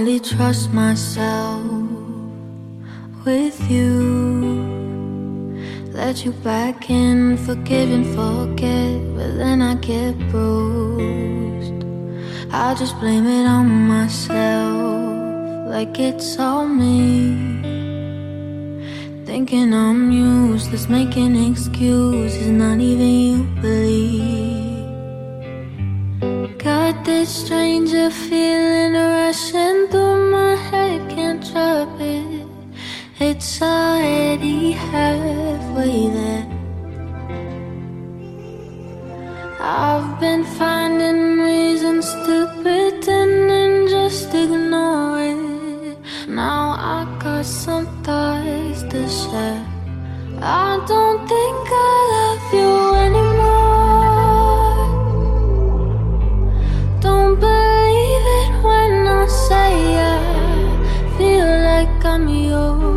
really trust myself with you. Let you back in, forgive and forget, but then I get bruised. I just blame it on myself, like it's all me. Thinking I'm useless, making excuses, not even you believe. This stranger feeling rushing through my head, can't drop it. It's already halfway there. I've been finding reasons to pretend and just ignore it. Now I got some thoughts to share. I don't think I love you like I'm yours.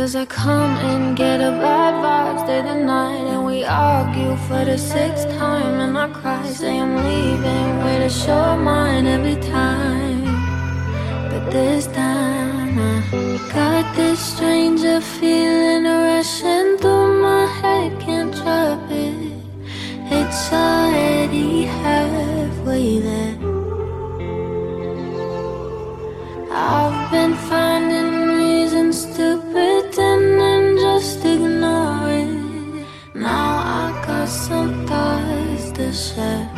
Cause I come and get a bad vibes day to night. And we argue for the sixth time. And I cry, say I'm leaving with a short mind every time. But this time I got this stranger feeling rushing through my head, can't drop it. It's already halfway there. I've been finding Got some thoughts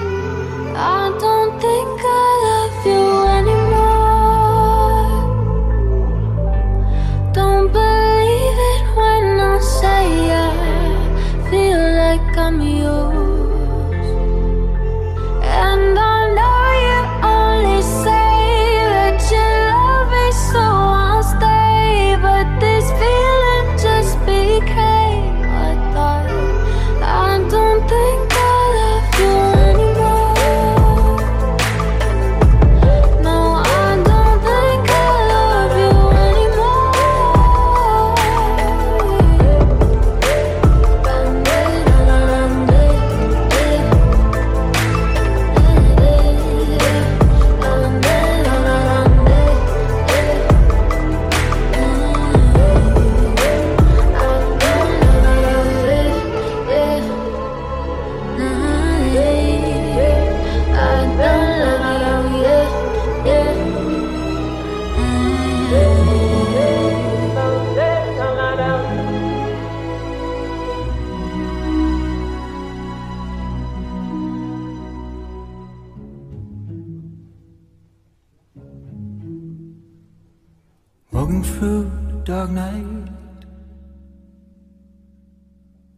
Walking through the dark night,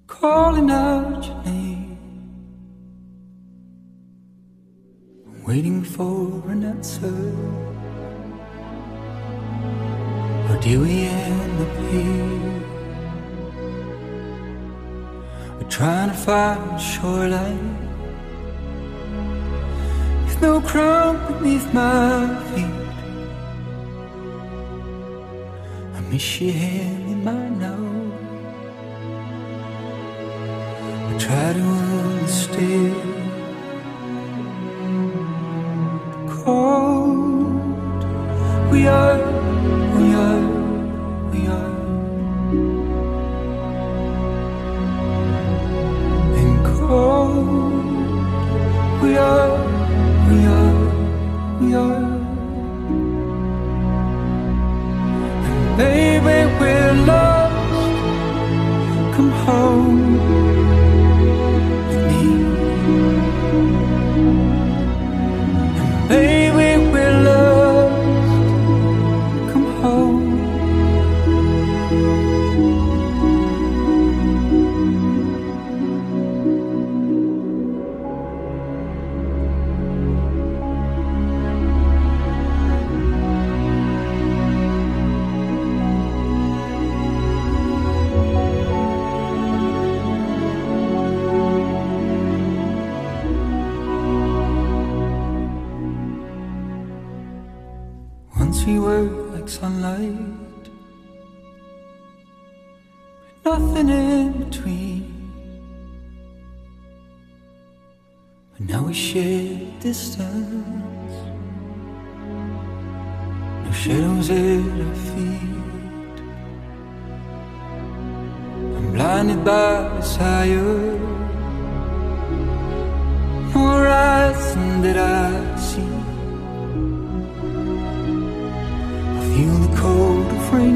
calling out your name, waiting for an answer. Or do we end up here? We're trying to find a shoreline with no ground beneath my feet. Miss your hand in mine now. I try to understand cold. We are, we are, we are. And cold. We are, But now we share distance. No shadows at our feet. I'm blinded by desire. No horizon that I see. I feel the cold of rain.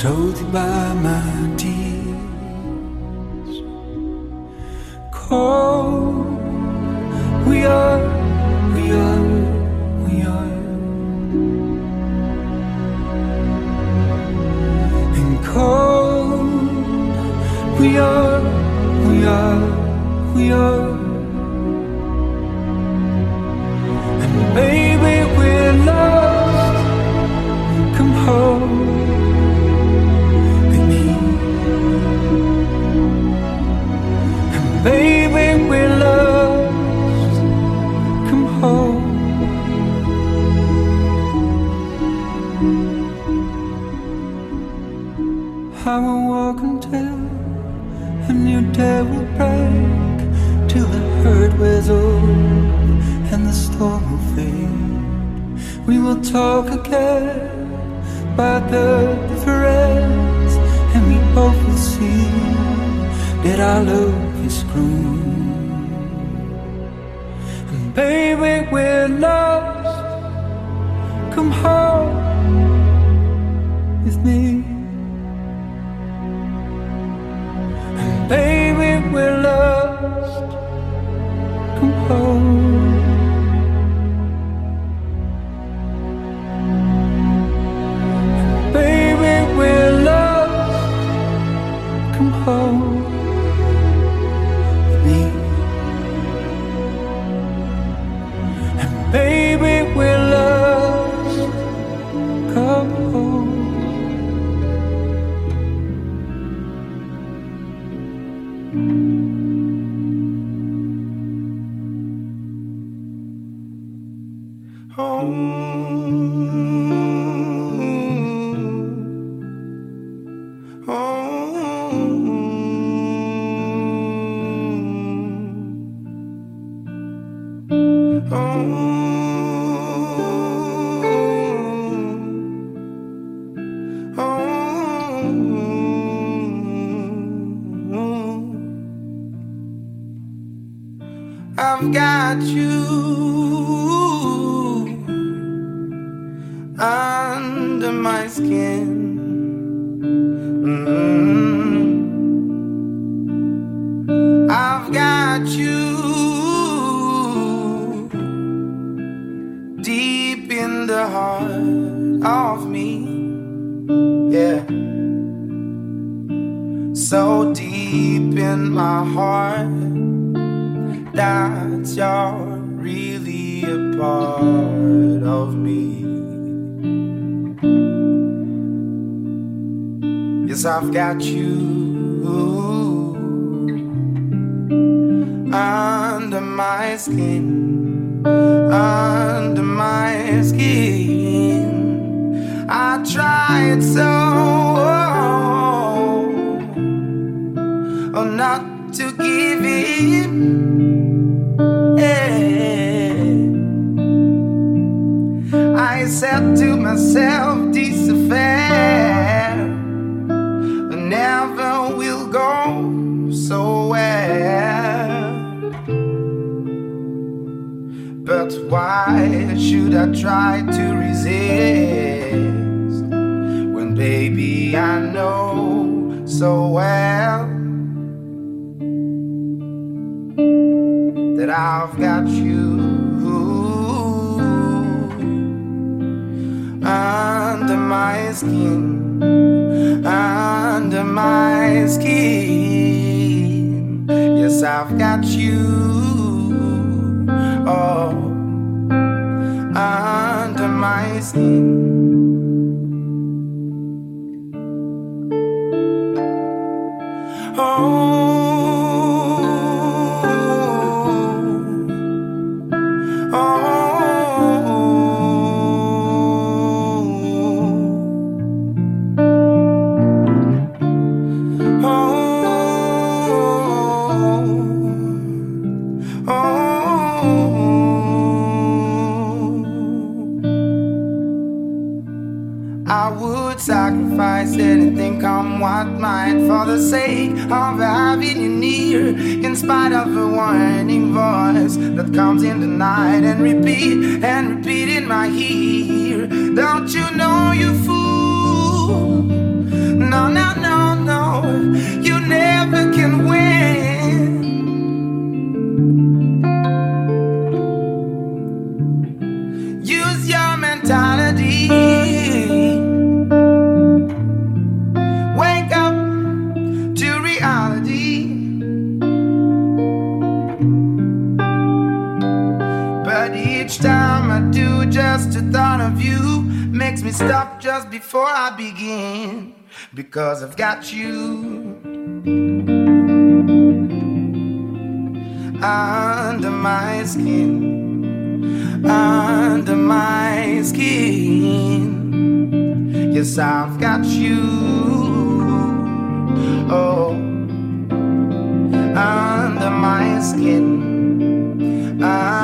Soaked by my tears. home. We are, we are, we are. And cold, we are, we are, we are. under my skin. you under my skin, under my skin. I tried so oh, oh, not to give in. Yeah. I said to myself, this But why should I try to resist when, baby, I know so well that I've got you under my skin, under my skin. Yes, I've got you. Under my skin. Comes the night and repeat and repeat in my ear. Just the thought of you makes me stop just before I begin. Because I've got you under my skin, under my skin. Yes, I've got you. Oh, under my skin, under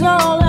now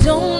Don't ever question if my heart beats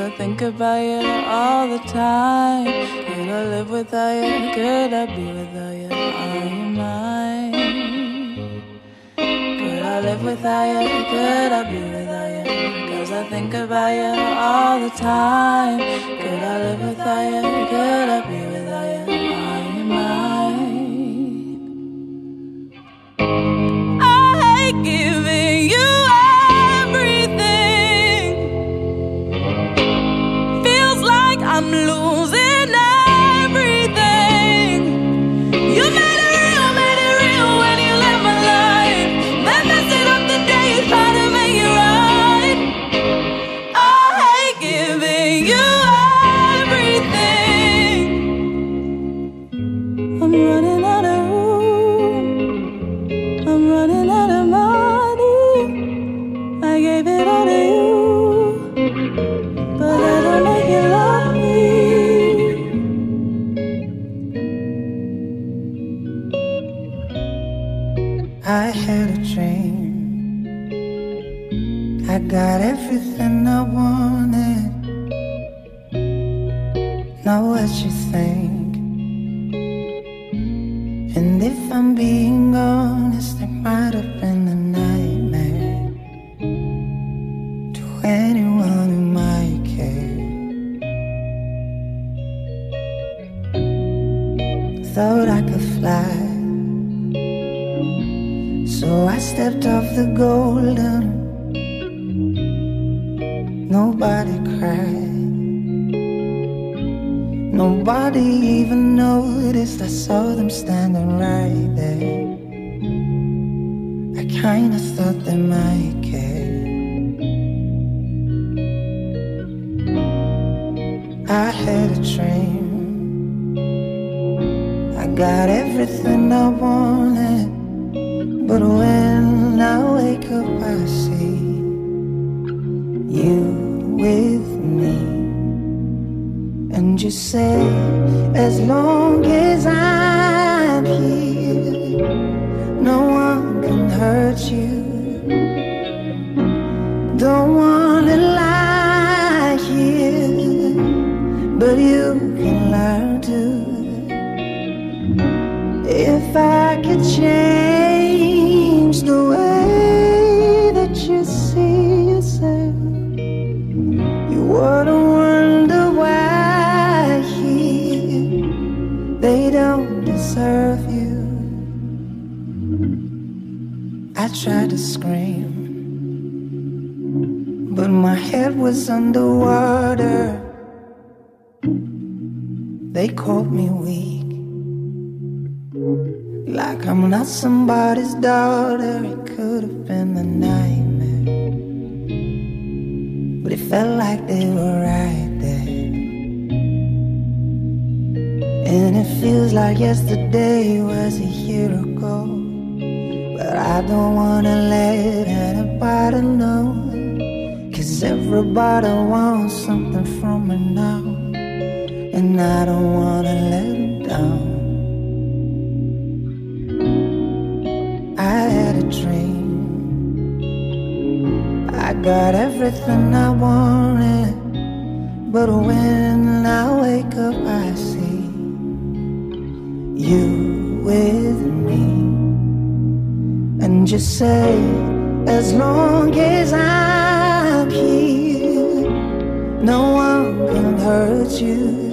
I think about you all the time. Could I live without you? Could I be without you? Are you mine? Could I live without you? Could I be without you? Cause I think about you all the time. Could I live without you? Could I be without you? I gave it all to you, but that don't make you love me. I had a dream. I got everything I wanted. I kinda thought they might care. I had a dream. I got everything I wanted. But when I wake up, I see you with me. And you say, as long as I'm here, no one hurt you. Don't wanna lie here, but you can learn to. If I I tried to scream, but my head was underwater. They called me weak. Like I'm not somebody's daughter, it could have been a nightmare. But it felt like they were right there. And it feels like yesterday was a year ago. But I don't wanna let anybody know. Cause everybody wants something from me now. And I don't wanna let them down. I had a dream. I got everything I wanted. But when I wake up, I see you. Just you say, as long as I'm here, no one can hurt you.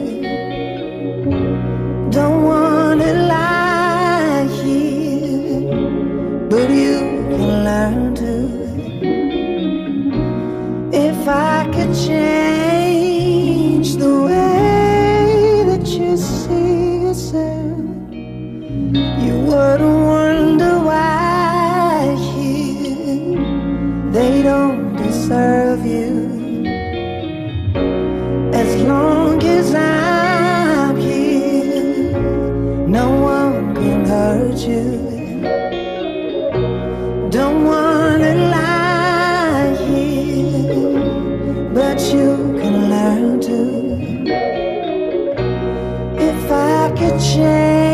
like a.